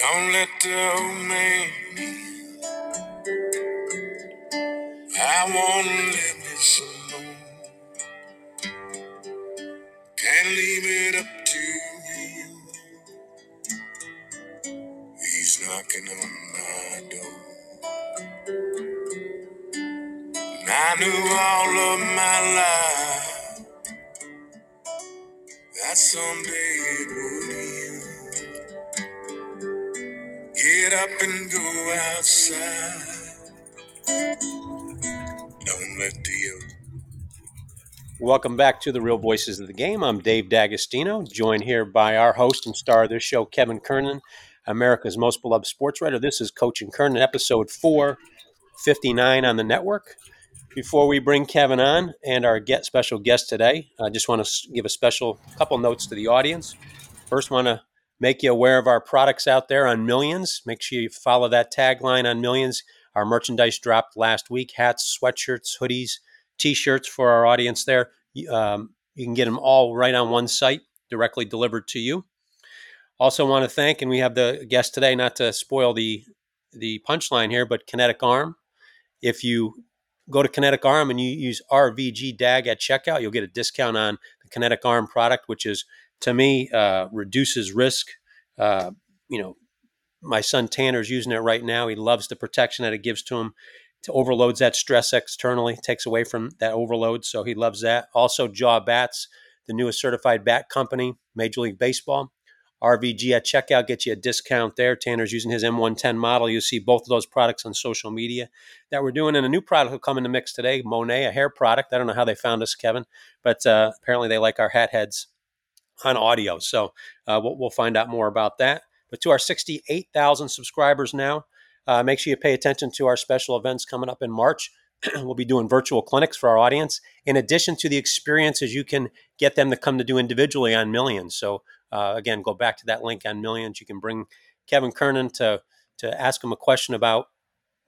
Don't let the old man in. I wanna live this alone. Can't leave it up to you. He's knocking on my door. And I knew all of my life that someday it would end. Get up and go outside. Don't let the Welcome back to the Real Voices of the Game. I'm Dave D'Agostino, joined here by our host and star of this show, Kevin Kernan, America's most beloved sports writer. This is Coach and Kernan, episode 459 on the network. Before we bring Kevin on and our get special guest today, I just want to give a special couple notes to the audience. First, want to make you aware of our products out there on Millions. Make sure you follow that tagline on Millions. Our merchandise dropped last week: hats, sweatshirts, hoodies t-shirts for our audience there. Um, you can get them all right on one site, directly delivered to you. Also, want to thank, and we have the guest today, not to spoil the the punchline here, but Kinetic Arm. If you go to Kinetic Arm and you use RVG DAG at checkout, you'll get a discount on the Kinetic Arm product, which is to me uh, reduces risk. Uh, you know, my son Tanner's using it right now. He loves the protection that it gives to him to overloads that stress externally, takes away from that overload. So he loves that. Also, Jaw Bats, the newest certified bat company, Major League Baseball. RVG at checkout gets you a discount there. Tanner's using his M110 model. You'll see both of those products on social media that we're doing. And a new product will come in the mix today Monet, a hair product. I don't know how they found us, Kevin, but uh, apparently they like our hat heads on audio. So uh, we'll, we'll find out more about that. But to our 68,000 subscribers now, uh, make sure you pay attention to our special events coming up in March. we'll be doing virtual clinics for our audience, in addition to the experiences you can get them to come to do individually on Millions. So, uh, again, go back to that link on Millions. You can bring Kevin Kernan to to ask him a question about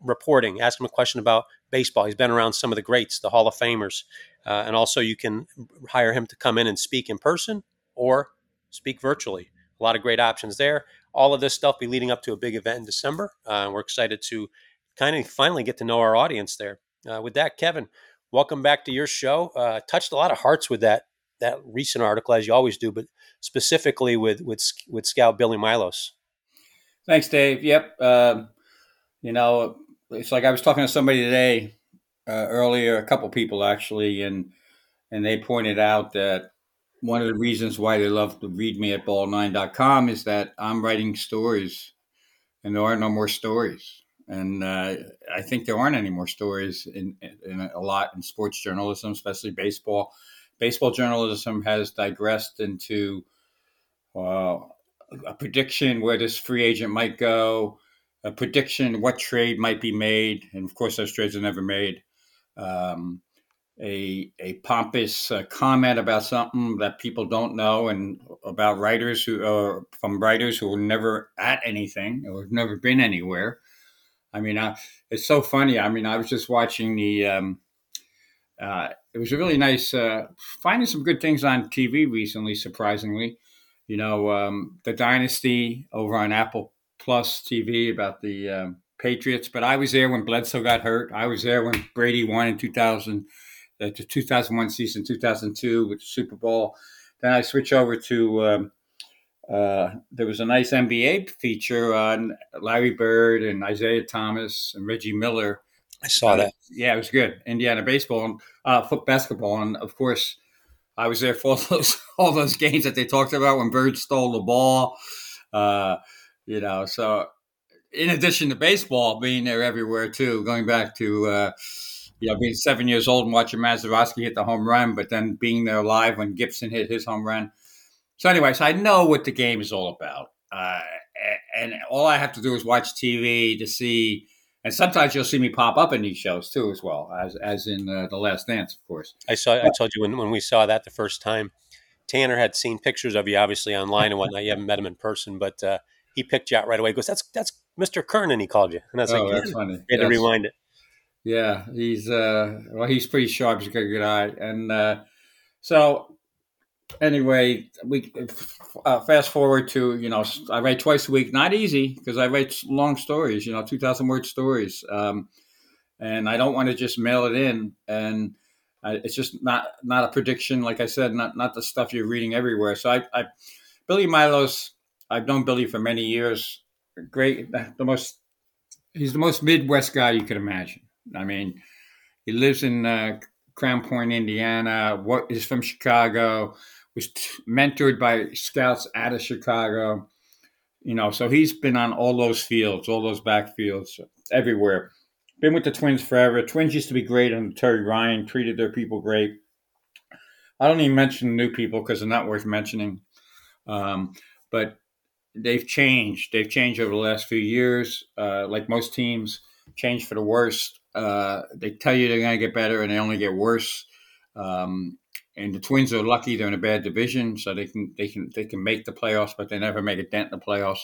reporting, ask him a question about baseball. He's been around some of the greats, the Hall of Famers, uh, and also you can hire him to come in and speak in person or speak virtually. A lot of great options there all of this stuff be leading up to a big event in December. Uh, we're excited to kind of finally get to know our audience there. Uh, with that, Kevin, welcome back to your show. Uh, touched a lot of hearts with that that recent article, as you always do, but specifically with with with Scout Billy Milos. Thanks, Dave. Yep. Um, you know, it's like I was talking to somebody today uh, earlier, a couple people actually, and and they pointed out that one of the reasons why they love to read me at ball9.com is that I'm writing stories and there aren't no more stories. And uh, I think there aren't any more stories in, in a lot in sports journalism, especially baseball. Baseball journalism has digressed into uh, a prediction where this free agent might go, a prediction what trade might be made. And of course, those trades are never made. Um, a a pompous uh, comment about something that people don't know, and about writers who uh, from writers who were never at anything or have never been anywhere. I mean, I, it's so funny. I mean, I was just watching the. Um, uh, it was a really nice uh, finding some good things on TV recently. Surprisingly, you know, um, the Dynasty over on Apple Plus TV about the um, Patriots. But I was there when Bledsoe got hurt. I was there when Brady won in two thousand the 2001 season, 2002 with the Super Bowl. Then I switch over to um, uh, there was a nice NBA feature on Larry Bird and Isiah Thomas and Reggie Miller. I saw that. Uh, yeah, it was good. Indiana baseball and uh, foot basketball, and of course, I was there for all those all those games that they talked about when Bird stole the ball. Uh, you know, so in addition to baseball being there everywhere too, going back to know, being seven years old and watching Mazeroski hit the home run, but then being there live when Gibson hit his home run. So, anyways, I know what the game is all about. Uh, and all I have to do is watch TV to see. And sometimes you'll see me pop up in these shows too, as well as as in uh, the Last Dance, of course. I saw. I told you when, when we saw that the first time. Tanner had seen pictures of you, obviously online and whatnot. You haven't met him in person, but uh, he picked you out right away. He goes, "That's that's Mr. Kernan." He called you, and I was oh, like, "That's funny." Had to rewind it. Yeah, he's uh, well, he's pretty sharp. He's got a good eye, and uh, so anyway, we uh, fast forward to you know I write twice a week. Not easy because I write long stories. You know, two thousand word stories, um, and I don't want to just mail it in. And I, it's just not not a prediction. Like I said, not not the stuff you're reading everywhere. So I, I Billy Milos. I've known Billy for many years. Great, the most. He's the most Midwest guy you could imagine. I mean, he lives in uh, Crown Point, Indiana. What is from Chicago? Was t- mentored by scouts out of Chicago. You know, so he's been on all those fields, all those backfields, everywhere. Been with the Twins forever. Twins used to be great under Terry Ryan. Treated their people great. I don't even mention new people because they're not worth mentioning. Um, but they've changed. They've changed over the last few years. Uh, like most teams, changed for the worst. Uh, they tell you they're going to get better, and they only get worse. Um, and the Twins are lucky they're in a bad division, so they can they can they can make the playoffs, but they never make a dent in the playoffs.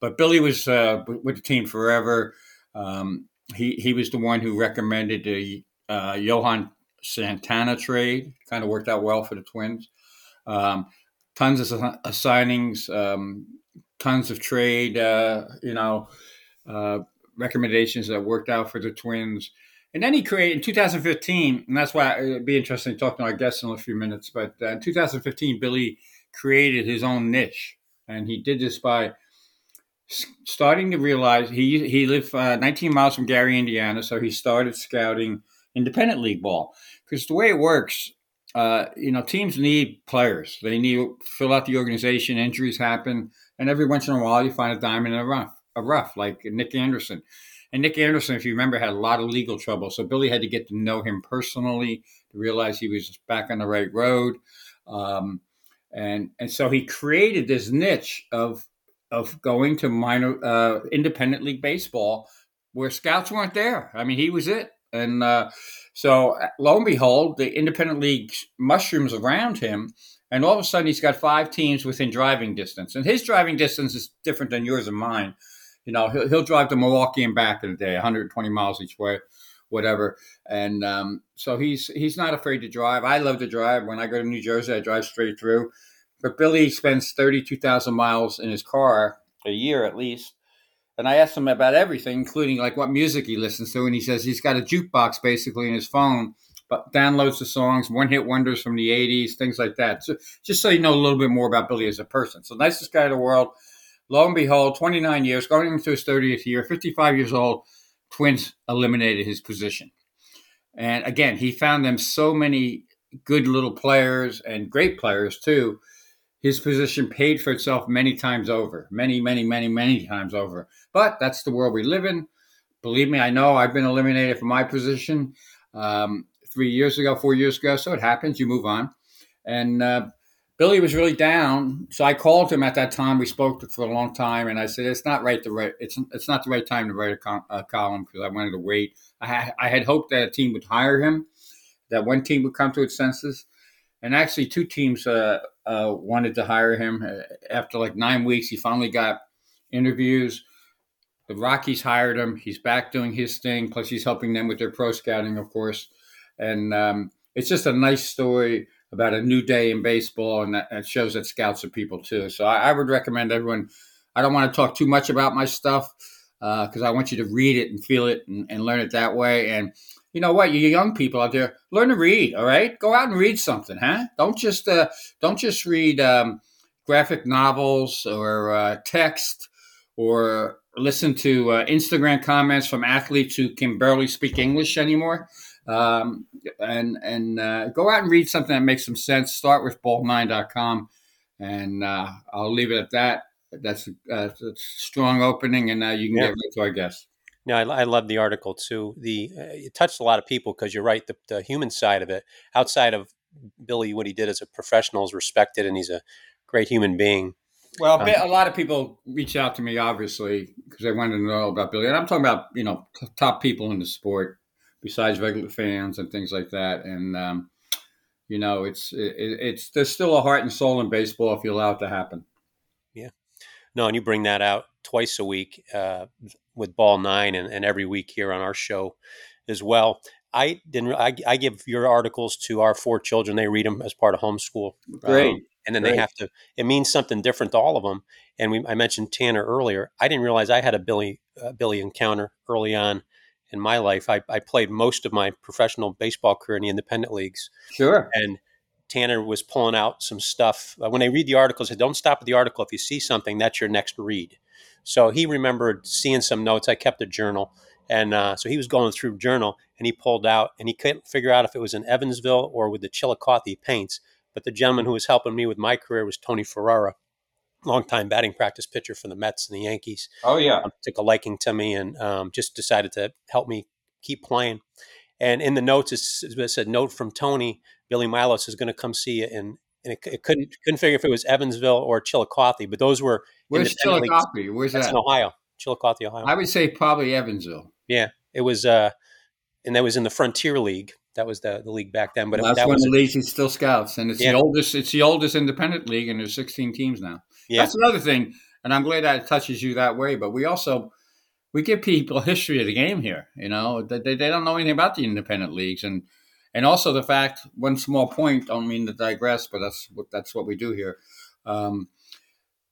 But Billy was uh, with the team forever. Um, he he was the one who recommended the uh, Johan Santana trade. Kind of worked out well for the Twins. Um, tons of signings, um, tons of trade. Uh, you know uh, recommendations that worked out for the Twins. And then he created in 2015, and that's why it'd be interesting to talk to our guests in a few minutes. But uh, in 2015, Billy created his own niche, and he did this by starting to realize he he lived uh, 19 miles from Gary, Indiana, so he started scouting independent league ball because the way it works, uh, you know, teams need players. They need to fill out the organization. Injuries happen, and every once in a while, you find a diamond in the rough a rough, like Nick Anderson. And Nick Anderson, if you remember, had a lot of legal trouble. So Billy had to get to know him personally to realize he was back on the right road. Um, and and so he created this niche of of going to minor uh, independent league baseball where scouts weren't there. I mean, he was it. And uh, so uh, lo and behold, the independent league mushrooms around him. And all of a sudden, he's got five teams within driving distance. And his driving distance is different than yours and mine you know, he'll, he'll drive to Milwaukee and back in a day, 120 miles each way, whatever. And um, so he's he's not afraid to drive. I love to drive. When I go to New Jersey, I drive straight through. But Billy spends 32,000 miles in his car a year at least. And I asked him about everything, including like what music he listens to. And he says he's got a jukebox basically in his phone, but downloads the songs, one hit wonders from the 80s, things like that. So just so you know a little bit more about Billy as a person. So nicest guy in the world Lo and behold, 29 years, going into his 30th year, 55 years old, Twins eliminated his position. And again, he found them so many good little players and great players too. His position paid for itself many times over, many, many, many, many times over. But that's the world we live in. Believe me, I know I've been eliminated from my position um, three years ago, four years ago. So it happens. You move on. And uh, Billy was really down, so I called him at that time. We spoke for a long time, and I said, "It's not right to write. It's it's not the right time to write a, com- a column because I wanted to wait. I I had hoped that a team would hire him, that one team would come to its senses, and actually two teams uh, uh, wanted to hire him. Uh, after like nine weeks, he finally got interviews. The Rockies hired him. He's back doing his thing. Plus, he's helping them with their pro scouting, of course, and um, it's just a nice story about a new day in baseball, and that, shows that scouts are people too. So I, I, would recommend everyone. I don't want to talk too much about my stuff because uh, I want you to read it and feel it and, and, learn it that way. And you know what, you young people out there, learn to read. All right, go out and read something, huh? Don't just uh, don't just read um, graphic novels or uh, text or listen to uh, Instagram comments from athletes who can barely speak English anymore um, and and uh, go out and read something that makes some sense. Start with ball9.com, and uh, I'll leave it at that. That's, uh, that's a strong opening, and now you can yeah. get right to our guest. No, I, I love the article too. The uh, it touched a lot of people because you're right. The, the human side of it, outside of Billy, what he did as a professional is respected, and he's a great human being. Well, um, a lot of people reach out to me, obviously, because they wanted to know about Billy, and I'm talking about you know t- top people in the sport besides regular fans and things like that. And um, you know, it's it, it's there's still a heart and soul in baseball if you allow it to happen. Yeah, no, and you bring that out twice a week uh, with Ball Nine, and, and every week here on our show as well. I didn't. I, I give your articles to our four children. They read them as part of homeschool. Great. Um, and then Great. they have to. It means something different to all of them. And we, I mentioned Tanner earlier. I didn't realize I had a Billy uh, Billy encounter early on in my life. I, I played most of my professional baseball career in the independent leagues, Sure. and Tanner was pulling out some stuff. Uh, when I read the article, said, "Don't stop at the article. If you see something, that's your next read." So he remembered seeing some notes. I kept a journal, and uh, so he was going through journal, and he pulled out, and he couldn't figure out if it was in Evansville or with the Chillicothe Paints. But the gentleman who was helping me with my career was Tony Ferrara, longtime batting practice pitcher for the Mets and the Yankees Oh yeah. um, took a liking to me and um, just decided to help me keep playing. And in the notes, it's, it said, "Note from Tony: Billy Milos is going to come see you." And, and it, it couldn't couldn't figure if it was Evansville or Chillicothe, but those were Where's. Chillicothe? Where's That's that? in Ohio, Chillicothe, Ohio. I would say probably Evansville. yeah, it was, uh, and that was in the Frontier League. That was the, the league back then. But it, That's that when was the league is still scouts, and it's Yeah. the oldest. It's the oldest independent league, and there's 16 teams now. Yeah, That's another thing, and I'm glad that touches you that way. But we also we give people history of the game here. You know, they, they don't know anything about the independent leagues, and and also the fact. One small point. I Don't mean to digress, but that's what that's what we do here. Um,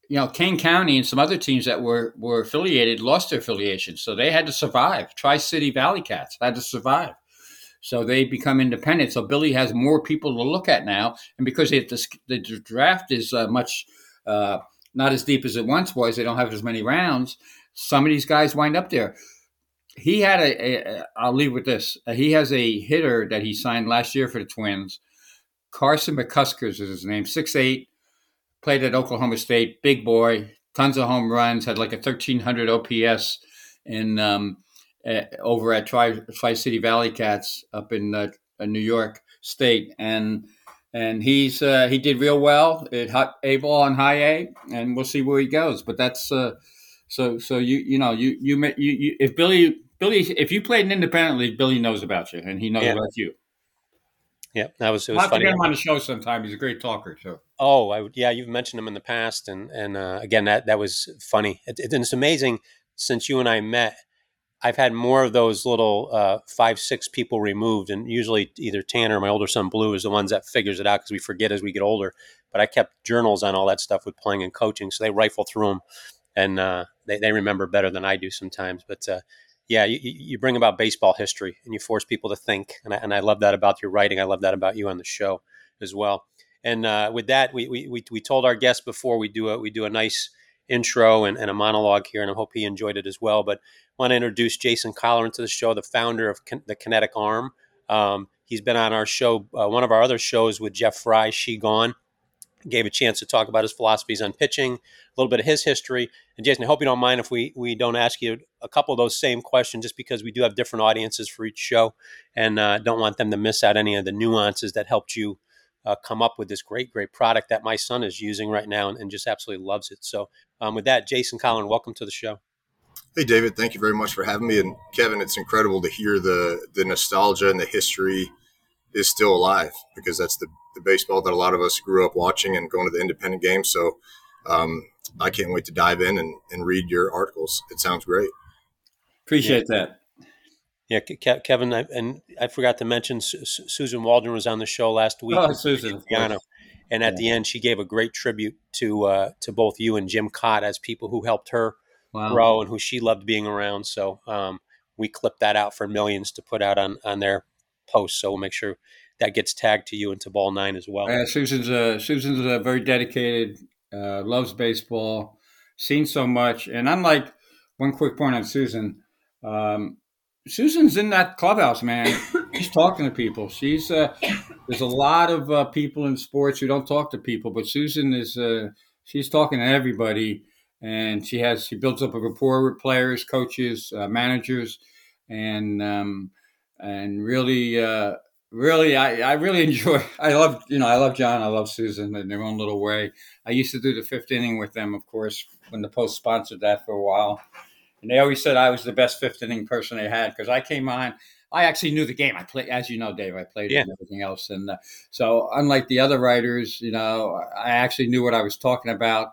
you know, Kane County and some other teams that were were affiliated lost their affiliation, so they had to survive. Tri City Valley Cats had to survive. So they become independent. So Billy has more people to look at now, and because the, the draft is uh, much uh, not as deep as it once was, they don't have as many rounds. Some of these guys wind up there. He had a. I'll leave with this. Uh, he has a hitter that he signed last year for the Twins. Carson McCuskers is his name. Six eight, played at Oklahoma State. Big boy, tons of home runs. Had like a thirteen hundred OPS in um, over at Tri City Valley Cats up in uh, New York State, and and he's uh, he did real well at A ball on high A, and we'll see where he goes. But that's uh, so so you you know you you you, you if Billy Billy if you played in independent league, Billy knows about you, and he knows Yeah. about you. yeah. That was it I'll was to funny. get him on the show sometime. He's a great talker. So Oh, I, yeah, you've mentioned him in the past, and and uh, again, that that was funny. It, it, and it's amazing since you and I met. I've had more of those little uh, five, six people removed, and usually either Tanner or my older son Blue is the ones that figures it out because we forget as we get older. But I kept journals on all that stuff with playing and coaching, so they rifle through them, and uh, they they remember better than I do sometimes. But uh, yeah, you, you bring about baseball history, and you force people to think, and I, and I love that about your writing. I love that about you on the show as well. And uh, with that, we, we, we, we told our guests before we do a, we do a nice intro and, and a monologue here, and I hope he enjoyed it as well. But I want to introduce Jason Colleran to the show, the founder of the Kinetic Arm. Um, he's been on our show, uh, one of our other shows with Jeff Frye, She Gone. Gave a chance to talk about his philosophies on pitching, a little bit of his history. And Jason, I hope you don't mind if we we don't ask you a couple of those same questions, just because we do have different audiences for each show, and uh, don't want them to miss out any of the nuances that helped you uh, come up with this great, great product that my son is using right now and, and just absolutely loves it. So, um, with that, Jason Colleran, welcome to the show. Hey, David, thank you very much for having me. And Kevin, it's incredible to hear the the nostalgia and the history is still alive because that's the, the baseball that a lot of us grew up watching and going to the independent games. So um, I can't wait to dive in and, and read your articles. It sounds great. appreciate that. Yeah, Ke- Kevin, I, and I forgot to mention Su- Suzyn Waldman was on the show last week. Oh, Suzyn, Piano. And at Yeah. the end, she gave a great tribute to uh, to both you and Jim Kaat as people who helped her Wow. grow and who she loved being around. So um, we clipped that out for millions to put out on on their post. So we'll make sure that gets tagged to you and to Ball Nine as well. Uh, Suzyn's a Suzyn's a very dedicated, uh, loves baseball, seen so much, and unlike one quick point on Suzyn, um, Suzyn's in that clubhouse, man. She's talking to people. She's uh, there's a lot of uh, people in sports who don't talk to people, but Suzyn is uh, she's talking to everybody, and she has she builds up a rapport with players, coaches, uh, managers, and um, and really. Uh, really I, I really enjoy i love you know i love john i love suzyn in their own little way i used to do the fifth inning with them of course when the post sponsored that for a while and they always said i was the best fifth inning person they had because i came on i actually knew the game i played as you know dave i played Yeah. and everything else and uh, so unlike the other writers you know i actually knew what i was talking about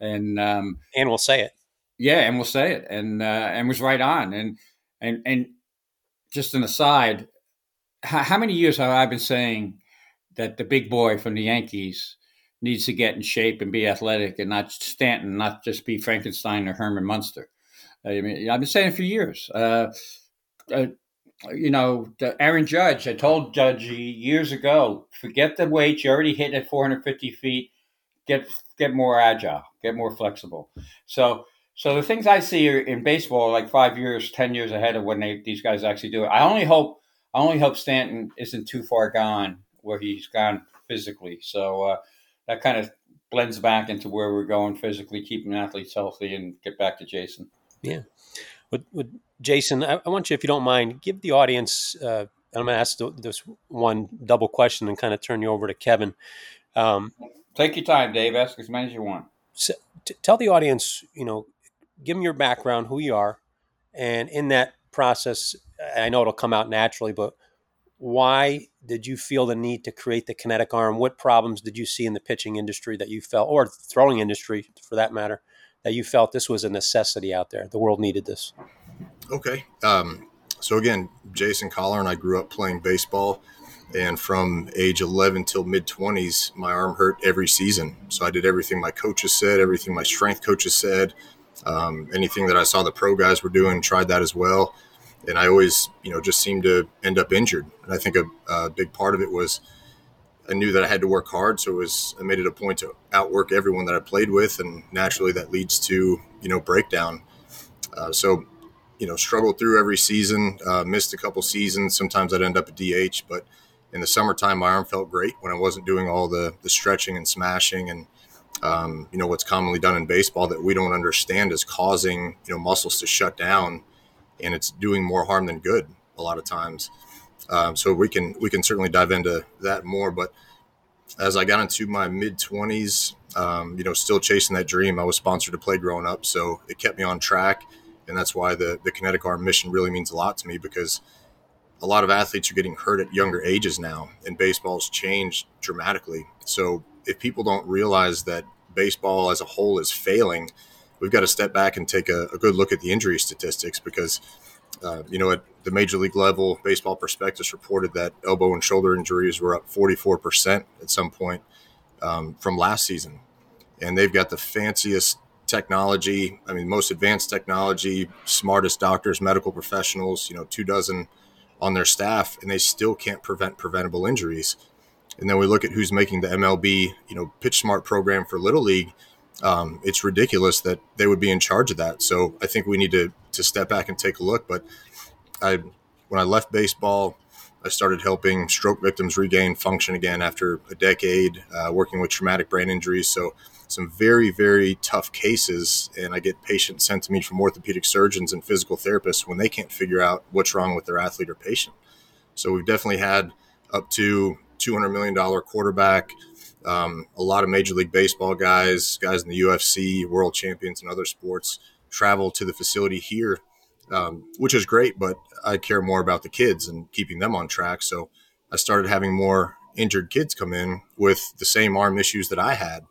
and um, And we'll say it. yeah, and we'll say it, and uh, and was right on, and and and just an aside, how, how many years have I been saying that the big boy from the Yankees needs to get in shape and be athletic and not Stanton, not just be Frankenstein or Herman Munster. I mean, I've been saying for years. Uh, uh, you know, Aaron Judge, I told Judge years ago, forget the weight. You already hit at 450 feet. Get get more agile, get more flexible. So, so the things I see in baseball, are like five years, ten years ahead of when they, these guys actually do it. I only hope, I only hope Stanton isn't too far gone where he's gone physically. So uh, that kind of blends back into where we're going physically, keeping athletes healthy, and get back to Jason. Yeah. With, with Jason, I, I, want you, if you don't mind, give the audience. Uh, I'm going to ask this one double question and kind of turn you over to Kevin. Um, Take your time, Dave. Ask as many as you want. So, t- tell the audience, you know, give them your background, who you are, and in that process, I know it'll come out naturally, but why did you feel the need to create the kinetic arm? What problems did you see in the pitching industry that you felt, or throwing industry for that matter, that you felt this was a necessity out there? The world needed this. Okay. Um, so again, Jason Colleran I grew up playing baseball, and from age 11 till mid 20s, my arm hurt every season. So I did everything my coaches said, everything my strength coaches said, um, anything that I saw the pro guys were doing, tried that as well and I always, you know, just seemed to end up injured. And I think a, a, big part of it was I knew that I had to work hard, so it was I made it a point to outwork everyone that I played with, and naturally that leads to you know breakdown. Uh, so, you know, struggled through every season, uh, missed a couple seasons. Sometimes I'd end up at DH, but in the summertime, my arm felt great when I wasn't doing all the the stretching and smashing and um, you know what's commonly done in baseball that we don't understand is causing you know muscles to shut down and it's doing more harm than good a lot of times. Um, so we can we can certainly dive into that more. But as I got into my mid twenties, um, you know, still chasing that dream, I was sponsored to play growing up, so it kept me on track, and that's why the the kinetic arm mission really means a lot to me because a lot of athletes are getting hurt at younger ages now, and baseball's changed dramatically. So if people don't realize that baseball as a whole is failing we've got to step back and take a, a good look at the injury statistics because, uh, you know, at the major league level, Baseball Prospectus reported that elbow and shoulder injuries were up 44% at some point um, from last season. And they've got the fanciest technology, I mean, most advanced technology, smartest doctors, medical professionals, you know, two dozen on their staff, and they still can't prevent preventable injuries. And then we look at who's making the MLB, you know, Pitch Smart program for Little League um, it's ridiculous that they would be in charge of that. So I think we need to to step back and take a look. But I, when I left baseball, I started helping stroke victims regain function again after a decade uh, working with traumatic brain injuries. So some very very tough cases, and I get patients sent to me from orthopedic surgeons and physical therapists when they can't figure out what's wrong with their athlete or patient. So we've definitely had up to $200 million quarterback um, a lot of Major League Baseball guys, guys in the UFC, world champions, and other sports travel to the facility here, um, which is great. But I care more about the kids and keeping them on track. So I started having more injured kids come in with the same arm issues that I had,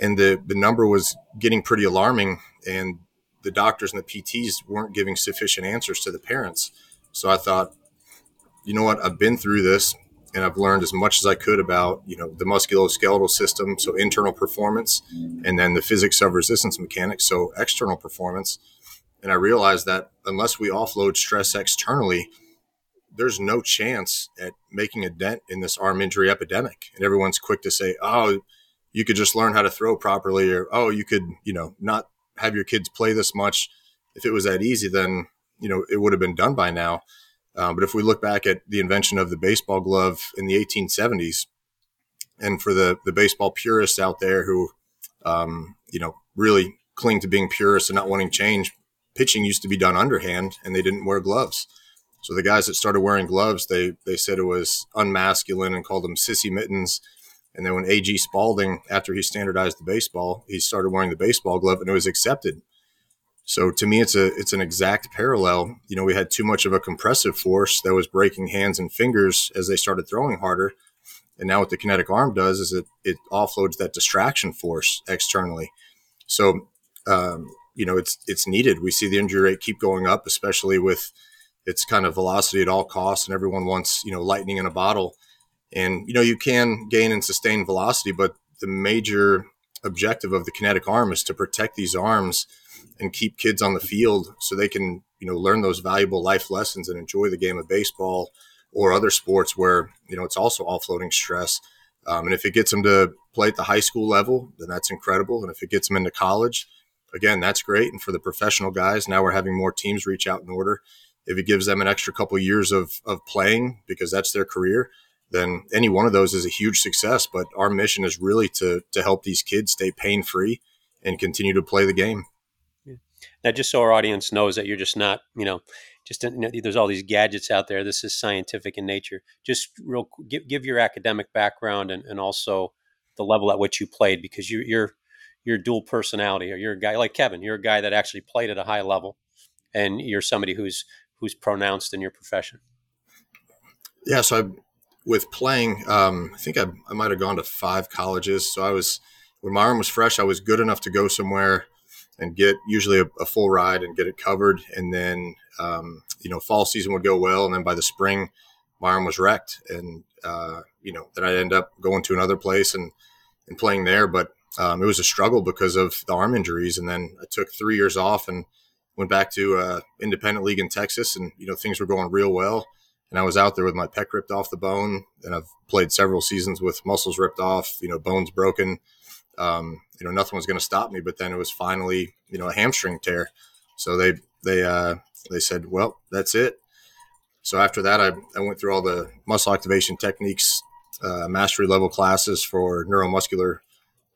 and the the number was getting pretty alarming. And the doctors and the PTs weren't giving sufficient answers to the parents. So I thought, you know what? I've been through this and I've learned as much as I could about you know the musculoskeletal system, so internal performance, and then the physics of resistance mechanics, so external performance. And I realized that unless we offload stress externally, there's no chance at making a dent in this arm injury epidemic. And everyone's quick to say, "Oh, you could just learn how to throw properly," or "Oh, you could you know not have your kids play this much." If it was that easy, then you know it would have been done by now. Um, but if we look back at the invention of the baseball glove in the 1870s, and for the the baseball purists out there who, um, you know, really cling to being purists and not wanting change, pitching used to be done underhand, and they didn't wear gloves. So the guys that started wearing gloves, they they said it was unmasculine and called them sissy mittens. And then when A.G. Spalding, after he standardized the baseball, he started wearing the baseball glove, and it was accepted. So to me, it's a it's an exact parallel. You know, we had too much of a compressive force that was breaking hands and fingers as they started throwing harder, and now what the kinetic arm does is it it offloads that distraction force externally. So um, you know, it's it's needed. We see the injury rate keep going up, especially with it's kind of velocity at all costs, and everyone wants you know lightning in a bottle. And you know you can gain and sustain velocity, but the major objective of the kinetic arm is to protect these arms and keep kids on the field so they can you know learn those valuable life lessons and enjoy the game of baseball or other sports where you know it's also offloading stress. Um, and if it gets them to play at the high school level, then that's incredible. And if it gets them into college, again, that's great. And for the professional guys, now we're having more teams reach out in order. If it gives them an extra couple years of of playing because that's their career, then any one of those is a huge success. But our mission is really to to help these kids stay pain free and continue to play the game. Now, just so our audience knows that you're just not, you know, just you know, there's all these gadgets out there. This is scientific in nature. Just real give give your academic background and, and also the level at which you played because you, you're you're dual personality or you're a guy like Kevin. You're a guy that actually played at a high level, and you're somebody who's who's pronounced in your profession. Yeah, so I with playing, um, I think I, I might have gone to five colleges. So I was, when my arm was fresh, I was good enough to go somewhere and get usually a, a full ride and get it covered. And then, um, you know, fall season would go well. And then by the spring, my arm was wrecked. And, uh, you know, then I'd end up going to another place and, and playing there. But um, it was a struggle because of the arm injuries. And then I took three years off and went back to uh, independent league in Texas. And, you know, things were going real well and I was out there with my pec ripped off the bone. And I've played several seasons with muscles ripped off, you know, bones broken. Um, you know, nothing was going to stop me. But then it was finally, you know, a hamstring tear. So they they uh, they said, well, that's it. So after that, I, I went through all the muscle activation techniques, uh, mastery level classes for neuromuscular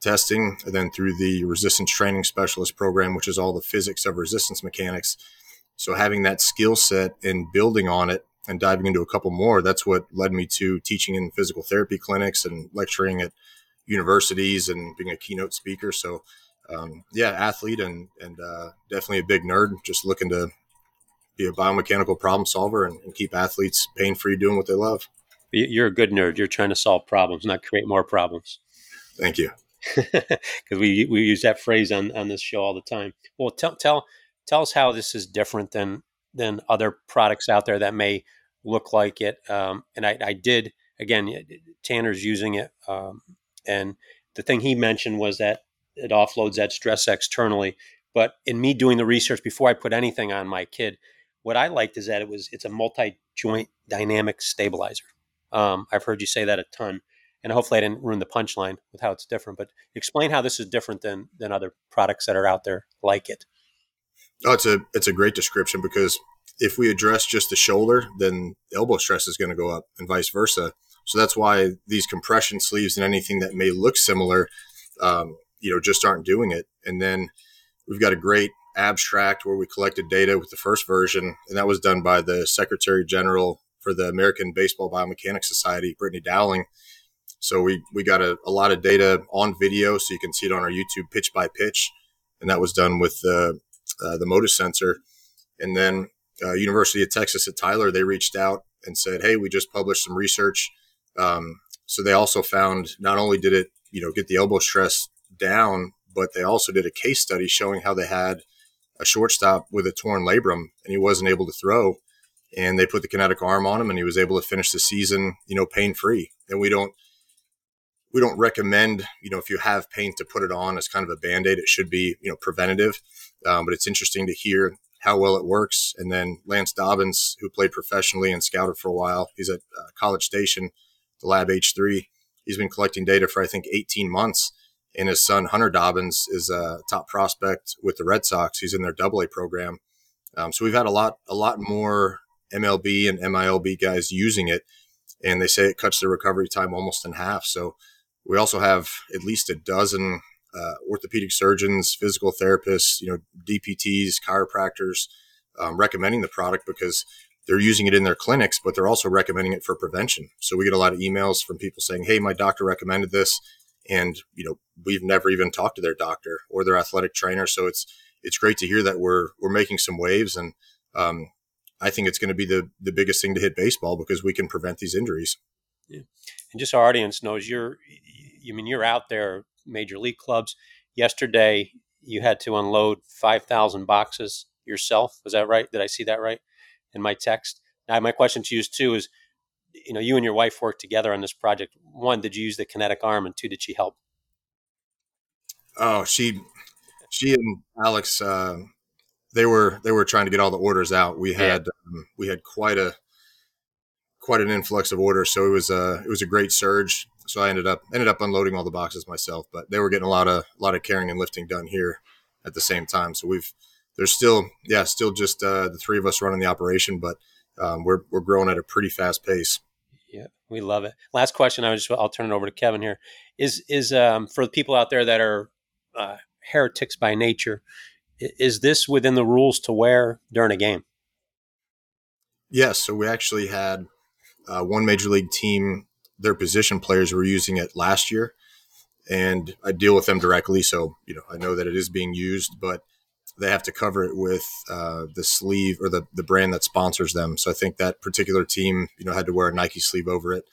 testing, and then through the resistance training specialist program, which is all the physics of resistance mechanics. So having that skill set and building on it and diving into a couple more, that's what led me to teaching in physical therapy clinics and lecturing at universities and being a keynote speaker. So, um, yeah, athlete and and uh, definitely a big nerd. Just looking to be a biomechanical problem solver and, and keep athletes pain free doing what they love. You're a good nerd. You're trying to solve problems, not create more problems. Thank you. Because we we use that phrase on on this show all the time. Well, tell tell tell us how this is different than than other products out there that may look like it. Um, and I, I, did again. Tanner's using it, um, and the thing he mentioned was that it offloads that stress externally. But in me doing the research before I put anything on my kid, what I liked is that it was it's a multi joint dynamic stabilizer. Um, I've heard you say that a ton, and hopefully I didn't ruin the punchline with how it's different. But explain how this is different than than other products that are out there like it. Oh, it's a it's a great description because if we address just the shoulder, then elbow stress is going to go up, and vice versa. So that's why these compression sleeves and anything that may look similar, um, you know, just aren't doing it. And then we've got a great abstract where we collected data with the first version, and that was done by the Secretary General for the American Baseball Biomechanics Society, Brittany Dowling. So we we got a, a lot of data on video, so you can see it on our YouTube pitch by pitch, and that was done with the uh, the Motus sensor. And then uh, University of Texas at Tyler, they reached out and said, "Hey, we just published some research." Um, so they also found not only did it, you know, get the elbow stress down, but they also did a case study showing how they had a shortstop with a torn labrum and he wasn't able to throw. And they put the kinetic arm on him, and he was able to finish the season, you know, pain free. And we don't we don't recommend, you know, if you have pain to put it on as kind of a band aid. It should be, you know, preventative. Um, but it's interesting to hear how well it works. And then Lance Dobbins, who played professionally and scouted for a while, he's at uh, College Station, Lab H3. He's been collecting data for I think 18 months. And his son Hunter Dobbins is a top prospect with the Red Sox. He's in their Double A program. Um, so we've had a lot, a lot more MLB and MILB guys using it, and they say it cuts the recovery time almost in half. So we also have at least a dozen uh, orthopedic surgeons, physical therapists, you know, DPTs, chiropractors um, recommending the product because they're using it in their clinics, but they're also recommending it for prevention. So we get a lot of emails from people saying, "Hey, my doctor recommended this," and you know, we've never even talked to their doctor or their athletic trainer. So it's it's great to hear that we're we're making some waves, and um, I think it's going to be the the biggest thing to hit baseball because we can prevent these injuries. Yeah. And just our audience knows you're, you mean you're out there major league clubs. Yesterday, you had to unload 5,000 boxes yourself. Was that right? Did I see that right? In my text. Now, my question to you is too is, you know, you and your wife worked together on this project. One, did you use the kinetic arm, and two, did she help? Oh, she, she and Alex, uh, they were they were trying to get all the orders out. We had yeah. um, we had quite a quite an influx of orders, so it was a it was a great surge. So I ended up ended up unloading all the boxes myself, but they were getting a lot of a lot of carrying and lifting done here at the same time. So we've there's still yeah still just uh, the three of us running the operation, but um, we're we're growing at a pretty fast pace. Yeah, we love it. Last question. I was just I'll turn it over to Kevin here. Is is um, for the people out there that are uh, heretics by nature, is this within the rules to wear during a game? Yes. So we actually had uh, one major league team. Their position players were using it last year, and I deal with them directly, so you know I know that it is being used, but they have to cover it with uh, the sleeve or the, the brand that sponsors them. So I think that particular team, you know, had to wear a Nike sleeve over it.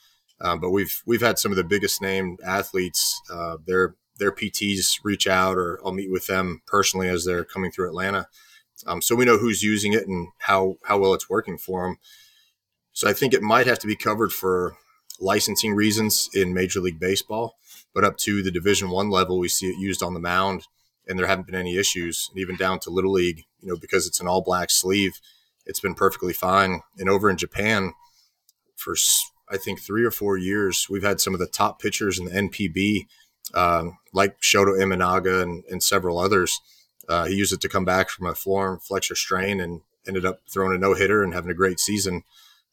Um, but we've we've had some of the biggest name athletes. Uh, their their PTs reach out, or I'll meet with them personally as they're coming through Atlanta. Um, so we know who's using it and how how well it's working for them. So I think it might have to be covered for licensing reasons in Major League Baseball, but up to the Division One level, we see it used on the mound and there haven't been any issues. And even down to little league, you know, because it's an all black sleeve, it's been perfectly fine. And over in Japan, for I think three or four years, we've had some of the top pitchers in the NPB, um, like Shota Imanaga and, and several others. Uh, he used it to come back from a forearm flexor strain and ended up throwing a no hitter and having a great season.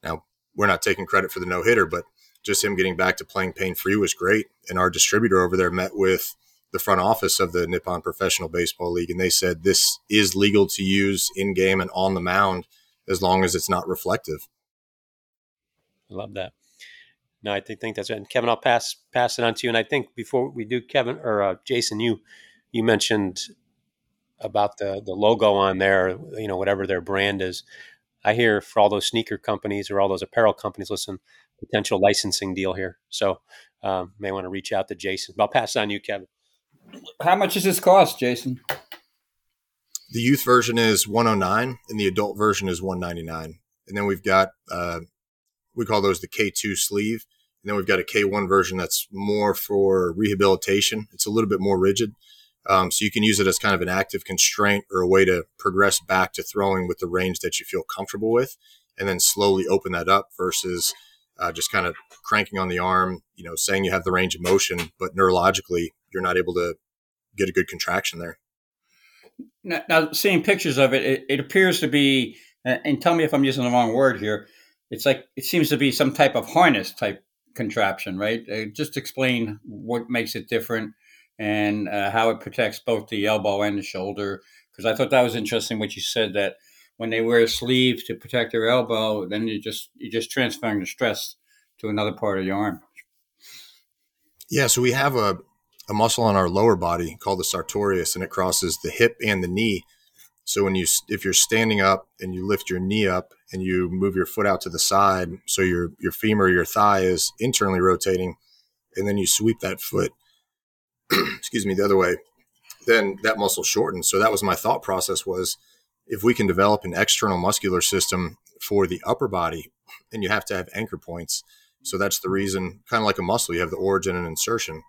Now we're not taking credit for the no hitter, but just him getting back to playing pain free was great. And our distributor over there met with the front office of the Nippon Professional Baseball League, and they said this is legal to use in game and on the mound as long as it's not reflective. I love that. No, I think, think that's right. And Kevin, I'll pass pass it on to you. And I think before we do, Kevin or uh, Jason, you you mentioned about the the logo on there, you know, whatever their brand is. I hear for all those sneaker companies or all those apparel companies, listen, potential licensing deal here. So um, may want to reach out to Jason. But I'll pass it on to you, Kevin. How much does this cost, Jason? The youth version is 109 and the adult version is 199. And then we've got uh, we call those the K2 sleeve. And then we've got a K1 version that's more for rehabilitation. It's a little bit more rigid. Um, so you can use it as kind of an active constraint or a way to progress back to throwing with the range that you feel comfortable with and then slowly open that up versus uh, just kind of cranking on the arm, you know, saying you have the range of motion, but neurologically you're not able to get a good contraction there. Now, now seeing pictures of it, it, it appears to be, and tell me if I'm using the wrong word here. It's like it seems to be some type of harness type contraption, right? Uh, just explain what makes it different and uh, how it protects both the elbow and the shoulder. Because I thought that was interesting what you said that when they wear a sleeve to protect their elbow, then you just you just transferring the stress to another part of the arm. Yeah, so we have a a muscle on our lower body called the sartorius, and it crosses the hip and the knee. So when you if you're standing up and you lift your knee up and you move your foot out to the side, so your your femur, your thigh is internally rotating, and then you sweep that foot, excuse me, the other way, then that muscle shortens. So that was my thought process was if we can develop an external muscular system for the upper body, and you have to have anchor points. So that's the reason, kind of like a muscle, you have the origin and insertion.